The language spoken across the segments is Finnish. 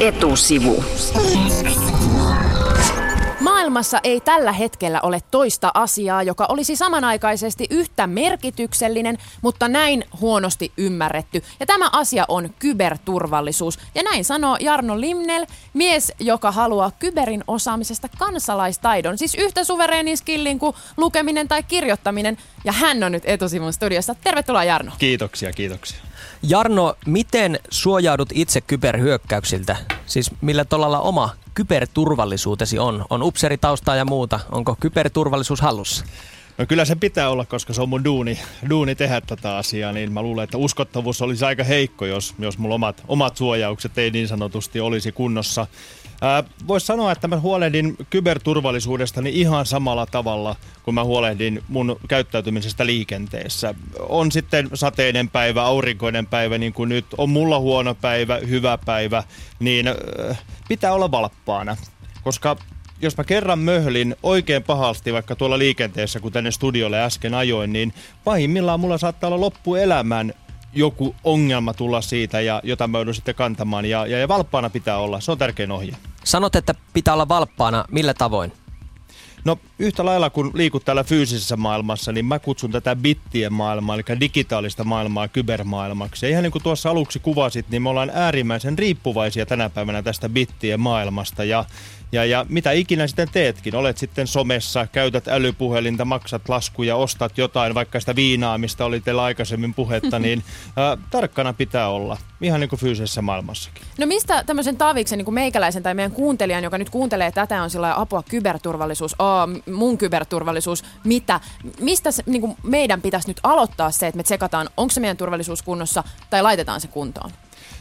Etusivu. Maailmassa ei tällä hetkellä ole toista asiaa, joka olisi samanaikaisesti yhtä merkityksellinen, mutta näin huonosti ymmärretty. Ja tämä asia on kyberturvallisuus. Ja näin sanoo Jarno Limnel, mies, joka haluaa kyberin osaamisesta kansalaistaidon. Siis yhtä suvereenin skillin kuin lukeminen tai kirjoittaminen. Ja hän on nyt etusivun studiossa. Tervetuloa Jarno. Kiitoksia, kiitoksia. Jarno, miten suojaudut itse kyberhyökkäyksiltä? Siis millä tolalla oma kyberturvallisuutesi on? On upseritaustaa ja muuta. Onko kyberturvallisuus hallussa? No kyllä se pitää olla, koska se on mun duuni, duuni tehdä tätä asiaa, niin mä luulen, että uskottavuus olisi aika heikko, jos, jos mulla omat, omat suojaukset ei niin sanotusti olisi kunnossa. Voisi sanoa, että mä huolehdin kyberturvallisuudestani ihan samalla tavalla, kun mä huolehdin mun käyttäytymisestä liikenteessä. On sitten sateinen päivä, aurinkoinen päivä, niin kuin nyt on mulla huono päivä, hyvä päivä, niin pitää olla valppaana. Koska jos mä kerran möhlin oikein pahasti vaikka tuolla liikenteessä, kun tänne studiolle äsken ajoin, niin pahimmillaan mulla saattaa olla loppuelämän joku ongelma tulla siitä, ja, jota mä joudun sitten kantamaan. Ja, ja, ja valppaana pitää olla, se on tärkein ohje. Sanot, että pitää olla valppaana. Millä tavoin? No yhtä lailla kun liikut täällä fyysisessä maailmassa, niin mä kutsun tätä bittien maailmaa, eli digitaalista maailmaa kybermaailmaksi. Ja ihan niin kuin tuossa aluksi kuvasit, niin me ollaan äärimmäisen riippuvaisia tänä päivänä tästä bittien maailmasta. Ja ja, ja mitä ikinä sitten teetkin, olet sitten somessa, käytät älypuhelinta, maksat laskuja, ostat jotain, vaikka sitä viinaa, mistä oli teillä aikaisemmin puhetta, niin ää, tarkkana pitää olla, ihan niin kuin fyysisessä maailmassakin. No mistä tämmöisen Taaviksen, niin kuin meikäläisen tai meidän kuuntelijan, joka nyt kuuntelee tätä, on sillä apua kyberturvallisuus, oh, mun kyberturvallisuus, mitä? Mistä se, niin kuin meidän pitäisi nyt aloittaa se, että me tsekataan, onko se meidän turvallisuus kunnossa tai laitetaan se kuntoon?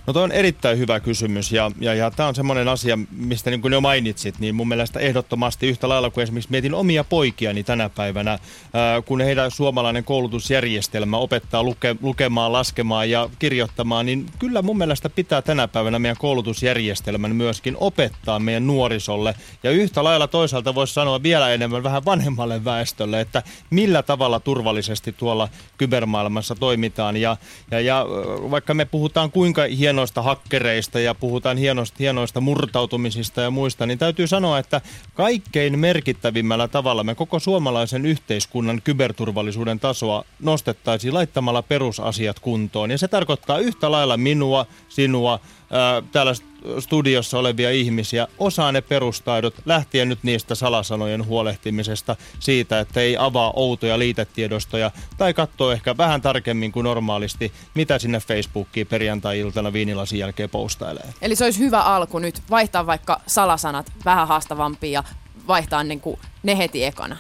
No tuo on erittäin hyvä kysymys ja, ja, ja tämä on semmoinen asia, mistä niin kuin jo mainitsit, niin mun mielestä ehdottomasti yhtä lailla kuin esimerkiksi mietin omia poikiani tänä päivänä, ää, kun heidän suomalainen koulutusjärjestelmä opettaa luke, lukemaan, laskemaan ja kirjoittamaan, niin kyllä mun mielestä pitää tänä päivänä meidän koulutusjärjestelmän myöskin opettaa meidän nuorisolle. Ja yhtä lailla toisaalta voisi sanoa vielä enemmän vähän vanhemmalle väestölle, että millä tavalla turvallisesti tuolla kybermaailmassa toimitaan. Ja, ja, ja vaikka me puhutaan kuinka hieno hienoista hakkereista ja puhutaan hienoista, hienoista murtautumisista ja muista, niin täytyy sanoa, että kaikkein merkittävimmällä tavalla me koko suomalaisen yhteiskunnan kyberturvallisuuden tasoa nostettaisiin laittamalla perusasiat kuntoon. Ja se tarkoittaa yhtä lailla minua, sinua, ää, täällä studiossa olevia ihmisiä, osaa ne perustaidot, lähtien nyt niistä salasanojen huolehtimisesta, siitä, että ei avaa outoja liitetiedostoja, tai katsoo ehkä vähän tarkemmin kuin normaalisti, mitä sinne Facebookiin perjantai-iltana viinilasin jälkeen postailee. Eli se olisi hyvä alku nyt vaihtaa vaikka salasanat vähän haastavampia ja vaihtaa niin kuin ne heti ekana.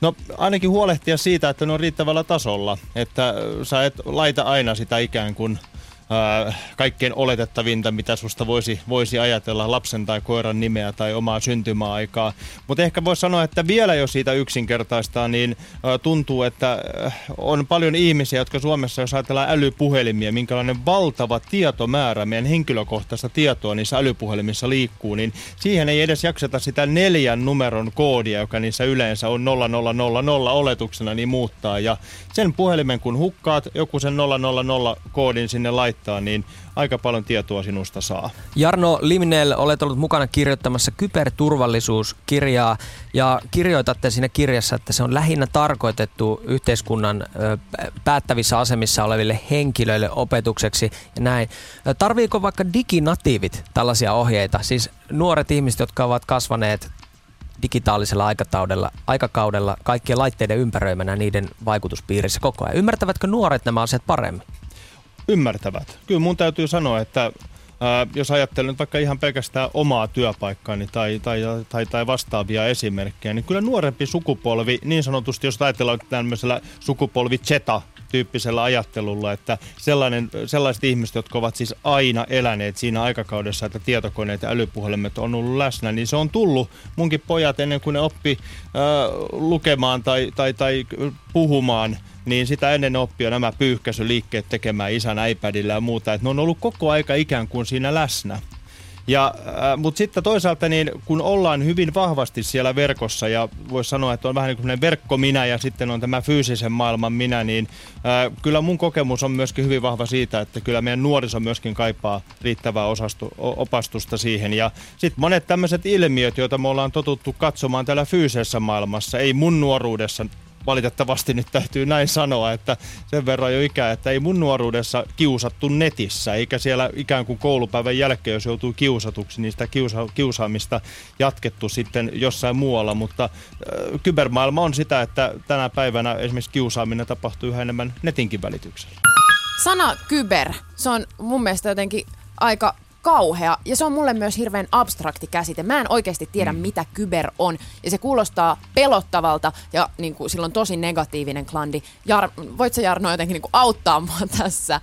No ainakin huolehtia siitä, että ne on riittävällä tasolla, että sä et laita aina sitä ikään kuin kaikkein oletettavinta, mitä susta voisi, voisi ajatella lapsen tai koiran nimeä tai omaa syntymäaikaa. Mutta ehkä voisi sanoa, että vielä jos siitä yksinkertaistaa, niin tuntuu, että on paljon ihmisiä, jotka Suomessa, jos ajatellaan älypuhelimia, minkälainen valtava tietomäärä meidän henkilökohtaista tietoa niissä älypuhelimissa liikkuu, niin siihen ei edes jakseta sitä neljän numeron koodia, joka niissä yleensä on 0000 oletuksena, niin muuttaa. Ja sen puhelimen kun hukkaat, joku sen 000 koodin sinne laittaa, laittaa, niin aika paljon tietoa sinusta saa. Jarno Limnel, olet ollut mukana kirjoittamassa kyberturvallisuuskirjaa ja kirjoitatte siinä kirjassa, että se on lähinnä tarkoitettu yhteiskunnan päättävissä asemissa oleville henkilöille opetukseksi ja näin. Tarviiko vaikka diginatiivit tällaisia ohjeita? Siis nuoret ihmiset, jotka ovat kasvaneet digitaalisella aikakaudella, aikakaudella kaikkien laitteiden ympäröimänä niiden vaikutuspiirissä koko ajan. Ymmärtävätkö nuoret nämä asiat paremmin? Ymmärtävät. Kyllä mun täytyy sanoa, että Ää, jos ajattelen nyt vaikka ihan pelkästään omaa työpaikkaani tai, tai, tai, tai vastaavia esimerkkejä, niin kyllä nuorempi sukupolvi, niin sanotusti jos ajatellaan tämmöisellä sukupolvi Zeta tyyppisellä ajattelulla, että sellainen, sellaiset ihmiset, jotka ovat siis aina eläneet siinä aikakaudessa, että tietokoneet ja älypuhelimet on ollut läsnä, niin se on tullut munkin pojat ennen kuin ne oppi ää, lukemaan tai, tai, tai puhumaan niin sitä ennen oppia nämä pyyhkäisyliikkeet tekemään isän iPadilla ja muuta, että ne on ollut koko aika ikään kuin siinä läsnä. Ja, äh, Mutta sitten toisaalta niin kun ollaan hyvin vahvasti siellä verkossa ja voisi sanoa, että on vähän niin kuin verkko minä ja sitten on tämä fyysisen maailman minä, niin äh, kyllä mun kokemus on myöskin hyvin vahva siitä, että kyllä meidän nuoriso myöskin kaipaa riittävää osastu, opastusta siihen. Ja sitten monet tämmöiset ilmiöt, joita me ollaan totuttu katsomaan täällä fyysisessä maailmassa, ei mun nuoruudessa valitettavasti nyt täytyy näin sanoa, että sen verran jo ikää, että ei mun nuoruudessa kiusattu netissä, eikä siellä ikään kuin koulupäivän jälkeen, jos joutuu kiusatuksi, niin sitä kiusa- kiusaamista jatkettu sitten jossain muualla, mutta äh, kybermaailma on sitä, että tänä päivänä esimerkiksi kiusaaminen tapahtuu yhä enemmän netinkin välityksellä. Sana kyber, se on mun mielestä jotenkin aika kauhea ja se on mulle myös hirveän abstrakti käsite. Mä en oikeasti tiedä, mm. mitä kyber on ja se kuulostaa pelottavalta ja niin kuin, silloin tosi negatiivinen klandi. Jar, voit sä Jarno jotenkin niin kuin, auttaa mua tässä?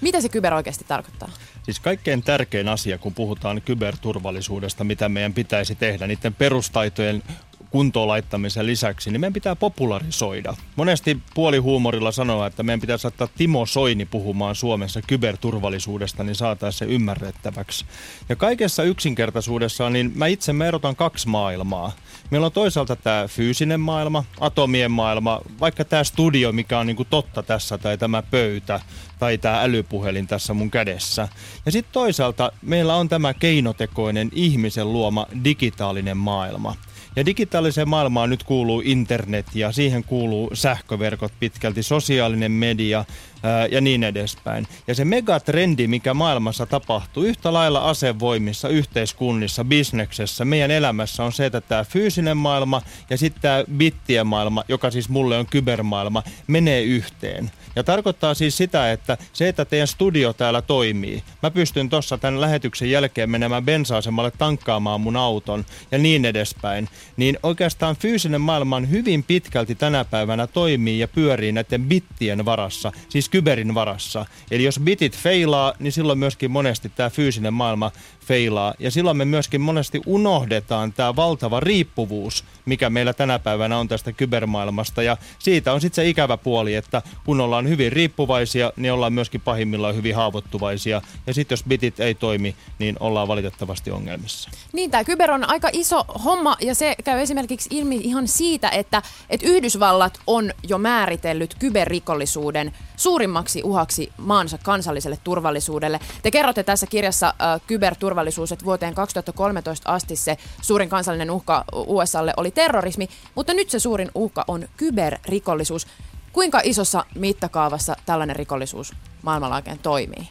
Mitä se kyber oikeasti tarkoittaa? Siis kaikkein tärkein asia, kun puhutaan kyberturvallisuudesta, mitä meidän pitäisi tehdä, niiden perustaitojen kuntoon laittamisen lisäksi, niin meidän pitää popularisoida. Monesti puolihuumorilla sanoa, että meidän pitäisi saattaa Timo Soini puhumaan Suomessa kyberturvallisuudesta, niin saataisiin se ymmärrettäväksi. Ja kaikessa yksinkertaisuudessa, niin mä itse mä erotan kaksi maailmaa. Meillä on toisaalta tämä fyysinen maailma, atomien maailma, vaikka tämä studio, mikä on niinku totta tässä, tai tämä pöytä, tai tämä älypuhelin tässä mun kädessä. Ja sitten toisaalta meillä on tämä keinotekoinen ihmisen luoma digitaalinen maailma. Ja digitaaliseen maailmaan nyt kuuluu internet ja siihen kuuluu sähköverkot pitkälti, sosiaalinen media ää, ja niin edespäin. Ja se megatrendi, mikä maailmassa tapahtuu yhtä lailla asevoimissa, yhteiskunnissa, bisneksessä, meidän elämässä on se, että tämä fyysinen maailma ja sitten tämä bittien maailma, joka siis mulle on kybermaailma, menee yhteen. Ja tarkoittaa siis sitä, että se, että teidän studio täällä toimii, mä pystyn tuossa tämän lähetyksen jälkeen menemään bensa-asemalle tankkaamaan mun auton ja niin edespäin, niin oikeastaan fyysinen maailma on hyvin pitkälti tänä päivänä toimii ja pyörii näiden bittien varassa, siis kyberin varassa. Eli jos bitit feilaa, niin silloin myöskin monesti tämä fyysinen maailma feilaa. Ja silloin me myöskin monesti unohdetaan tämä valtava riippuvuus, mikä meillä tänä päivänä on tästä kybermaailmasta. Ja siitä on sitten se ikävä puoli, että kun ollaan hyvin riippuvaisia, niin ollaan myöskin pahimmillaan hyvin haavoittuvaisia. Ja sitten jos bitit ei toimi, niin ollaan valitettavasti ongelmissa. Niin, tämä kyber on aika iso homma ja se käy esimerkiksi ilmi ihan siitä, että, että Yhdysvallat on jo määritellyt kyberrikollisuuden suurimmaksi uhaksi maansa kansalliselle turvallisuudelle. Te kerrotte tässä kirjassa äh, kyberturvallisuus, että vuoteen 2013 asti se suurin kansallinen uhka USAlle oli terrorismi, mutta nyt se suurin uhka on kyberrikollisuus. Kuinka isossa mittakaavassa tällainen rikollisuus maailmalla oikein toimii?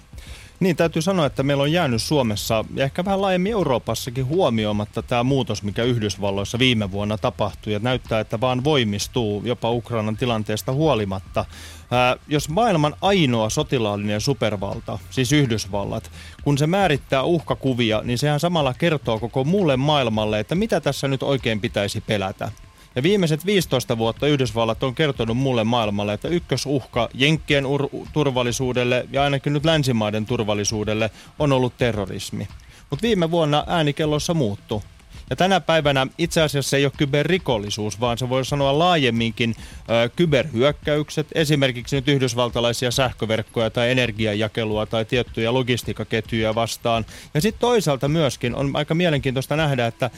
Niin, täytyy sanoa, että meillä on jäänyt Suomessa ja ehkä vähän laajemmin Euroopassakin huomioimatta tämä muutos, mikä Yhdysvalloissa viime vuonna tapahtui ja näyttää, että vaan voimistuu jopa Ukrainan tilanteesta huolimatta. Ää, jos maailman ainoa sotilaallinen supervalta, siis Yhdysvallat, kun se määrittää uhkakuvia, niin sehän samalla kertoo koko muulle maailmalle, että mitä tässä nyt oikein pitäisi pelätä. Ja viimeiset 15 vuotta Yhdysvallat on kertonut mulle maailmalle, että ykkösuhka Jenkkien ur- turvallisuudelle ja ainakin nyt länsimaiden turvallisuudelle on ollut terrorismi. Mutta viime vuonna äänikellossa muuttu. Ja tänä päivänä itse asiassa ei ole kyberrikollisuus, vaan se voi sanoa laajemminkin ö, kyberhyökkäykset, esimerkiksi nyt yhdysvaltalaisia sähköverkkoja tai energiajakelua tai tiettyjä logistiikkaketjuja vastaan. Ja sitten toisaalta myöskin on aika mielenkiintoista nähdä, että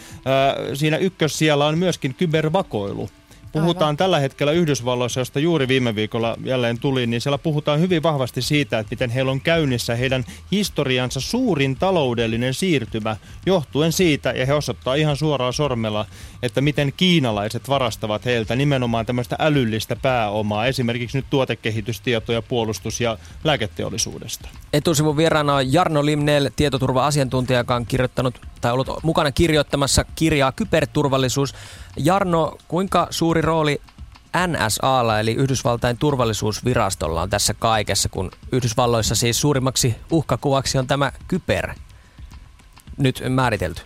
ö, siinä ykkös siellä on myöskin kybervakoilu. Puhutaan Aivan. tällä hetkellä Yhdysvalloissa, josta juuri viime viikolla jälleen tuli, niin siellä puhutaan hyvin vahvasti siitä, että miten heillä on käynnissä heidän historiansa suurin taloudellinen siirtymä johtuen siitä, ja he osoittaa ihan suoraan sormella, että miten kiinalaiset varastavat heiltä nimenomaan tämmöistä älyllistä pääomaa, esimerkiksi nyt tuotekehitystietoja, puolustus- ja lääketeollisuudesta. Etusivun vieraana on Jarno Limnel, tietoturva-asiantuntija, joka on kirjoittanut tai ollut mukana kirjoittamassa kirjaa Kyberturvallisuus. Jarno, kuinka suuri rooli NSAlla eli Yhdysvaltain turvallisuusvirastolla on tässä kaikessa, kun Yhdysvalloissa siis suurimmaksi uhkakuvaksi on tämä kyber nyt määritelty?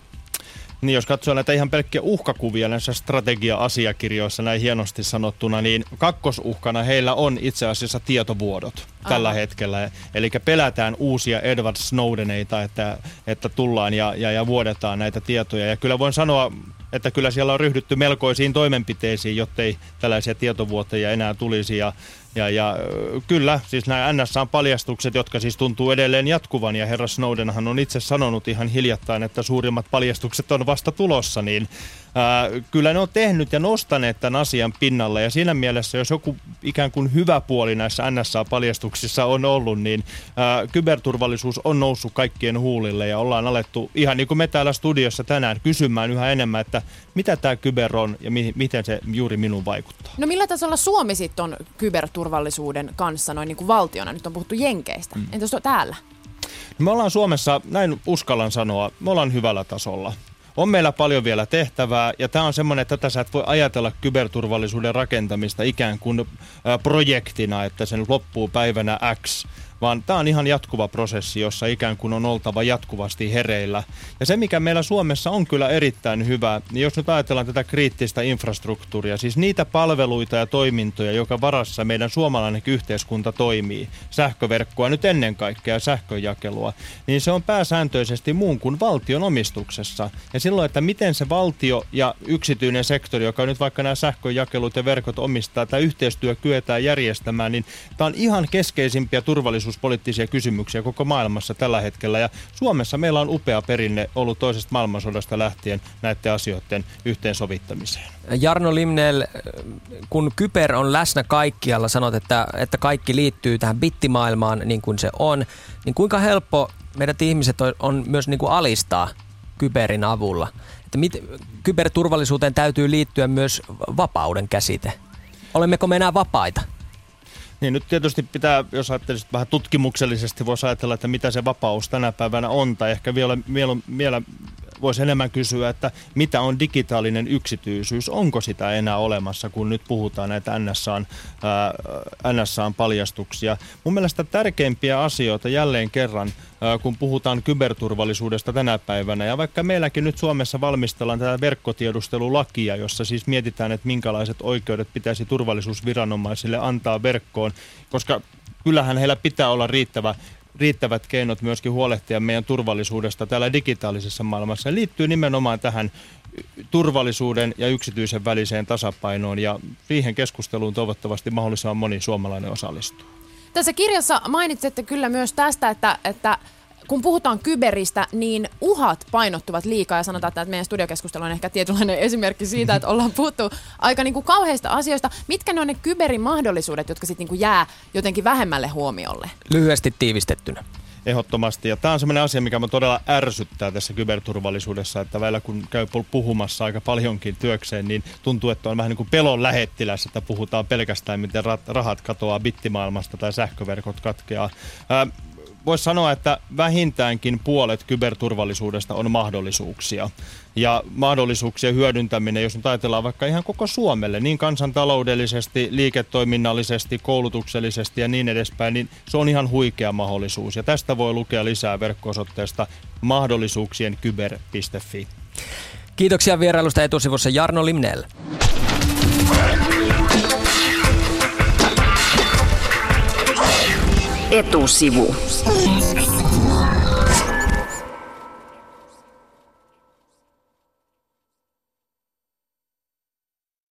Niin jos katsoo näitä ihan pelkkiä uhkakuvia näissä strategia-asiakirjoissa näin hienosti sanottuna, niin kakkosuhkana heillä on itse asiassa tietovuodot. Tällä hetkellä. Eli pelätään uusia Edward Snowdeneita, että, että tullaan ja, ja, ja vuodetaan näitä tietoja. Ja kyllä voin sanoa, että kyllä siellä on ryhdytty melkoisiin toimenpiteisiin, jottei tällaisia tietovuoteja enää tulisi. Ja Ja, ja kyllä, siis nämä NSA-paljastukset, jotka siis tuntuu edelleen jatkuvan, ja herra Snowdenhan on itse sanonut ihan hiljattain, että suurimmat paljastukset on vasta tulossa, niin ää, kyllä ne on tehnyt ja nostaneet tämän asian pinnalle, ja siinä mielessä, jos joku ikään kuin hyvä puoli näissä NSA-paljastuksissa on ollut, niin ää, kyberturvallisuus on noussut kaikkien huulille, ja ollaan alettu, ihan niin kuin me täällä studiossa tänään, kysymään yhä enemmän, että mitä tämä kyber on, ja mi- miten se juuri minun vaikuttaa. No millä tasolla Suomi sitten on kyberturvallisuuden kanssa noin niin kuin valtiona? Nyt on puhuttu Jenkeistä. Mm. Entäs täällä? Me ollaan Suomessa, näin uskallan sanoa, me ollaan hyvällä tasolla. On meillä paljon vielä tehtävää ja tämä on semmoinen, että tätä sä et voi ajatella kyberturvallisuuden rakentamista ikään kuin projektina, että sen loppuu päivänä X, vaan tämä on ihan jatkuva prosessi, jossa ikään kuin on oltava jatkuvasti hereillä. Ja se, mikä meillä Suomessa on kyllä erittäin hyvä, niin jos nyt ajatellaan tätä kriittistä infrastruktuuria, siis niitä palveluita ja toimintoja, joka varassa meidän suomalainen yhteiskunta toimii, sähköverkkoa nyt ennen kaikkea sähköjakelua, niin se on pääsääntöisesti muun kuin valtion omistuksessa. Ja silloin, että miten se valtio ja yksityinen sektori, joka nyt vaikka nämä sähköjakelut ja verkot omistaa, tämä yhteistyö kyetään järjestämään, niin tämä on ihan keskeisimpiä turvallisuus turvallisuuspoliittisia kysymyksiä koko maailmassa tällä hetkellä. Ja Suomessa meillä on upea perinne ollut toisesta maailmansodasta lähtien näiden asioiden yhteensovittamiseen. Jarno Limnel, kun kyber on läsnä kaikkialla, sanot, että, että kaikki liittyy tähän bittimaailmaan niin kuin se on, niin kuinka helppo meidät ihmiset on, on myös niin kuin alistaa kyberin avulla? Että mit, kyberturvallisuuteen täytyy liittyä myös vapauden käsite. Olemmeko me enää vapaita? Niin nyt tietysti pitää, jos ajattelisit vähän tutkimuksellisesti, voisi ajatella, että mitä se vapaus tänä päivänä on, tai ehkä vielä, vielä, vielä voisi enemmän kysyä, että mitä on digitaalinen yksityisyys, onko sitä enää olemassa, kun nyt puhutaan näitä NSAn, ää, NSAn paljastuksia. Mun mielestä tärkeimpiä asioita jälleen kerran, ää, kun puhutaan kyberturvallisuudesta tänä päivänä, ja vaikka meilläkin nyt Suomessa valmistellaan tätä verkkotiedustelulakia, jossa siis mietitään, että minkälaiset oikeudet pitäisi turvallisuusviranomaisille antaa verkkoon, koska kyllähän heillä pitää olla riittävä riittävät keinot myöskin huolehtia meidän turvallisuudesta täällä digitaalisessa maailmassa. Se liittyy nimenomaan tähän turvallisuuden ja yksityisen väliseen tasapainoon ja siihen keskusteluun toivottavasti mahdollisimman moni suomalainen osallistuu. Tässä kirjassa mainitsette kyllä myös tästä, että, että kun puhutaan kyberistä, niin uhat painottuvat liikaa ja sanotaan, että meidän studiokeskustelu on ehkä tietynlainen esimerkki siitä, että ollaan puhuttu aika niin kuin kauheista asioista. Mitkä ne on ne kyberin mahdollisuudet, jotka sitten niin jää jotenkin vähemmälle huomiolle? Lyhyesti tiivistettynä. Ehdottomasti. Ja tämä on sellainen asia, mikä me todella ärsyttää tässä kyberturvallisuudessa, että välillä kun käy puhumassa aika paljonkin työkseen, niin tuntuu, että on vähän niin kuin pelon lähettiläs, että puhutaan pelkästään, miten rahat katoaa bittimaailmasta tai sähköverkot katkeaa voisi sanoa, että vähintäänkin puolet kyberturvallisuudesta on mahdollisuuksia. Ja mahdollisuuksien hyödyntäminen, jos nyt ajatellaan vaikka ihan koko Suomelle, niin kansantaloudellisesti, liiketoiminnallisesti, koulutuksellisesti ja niin edespäin, niin se on ihan huikea mahdollisuus. Ja tästä voi lukea lisää verkko-osoitteesta mahdollisuuksien kyber.fi. Kiitoksia vierailusta etusivussa Jarno Limnell. Etusivu.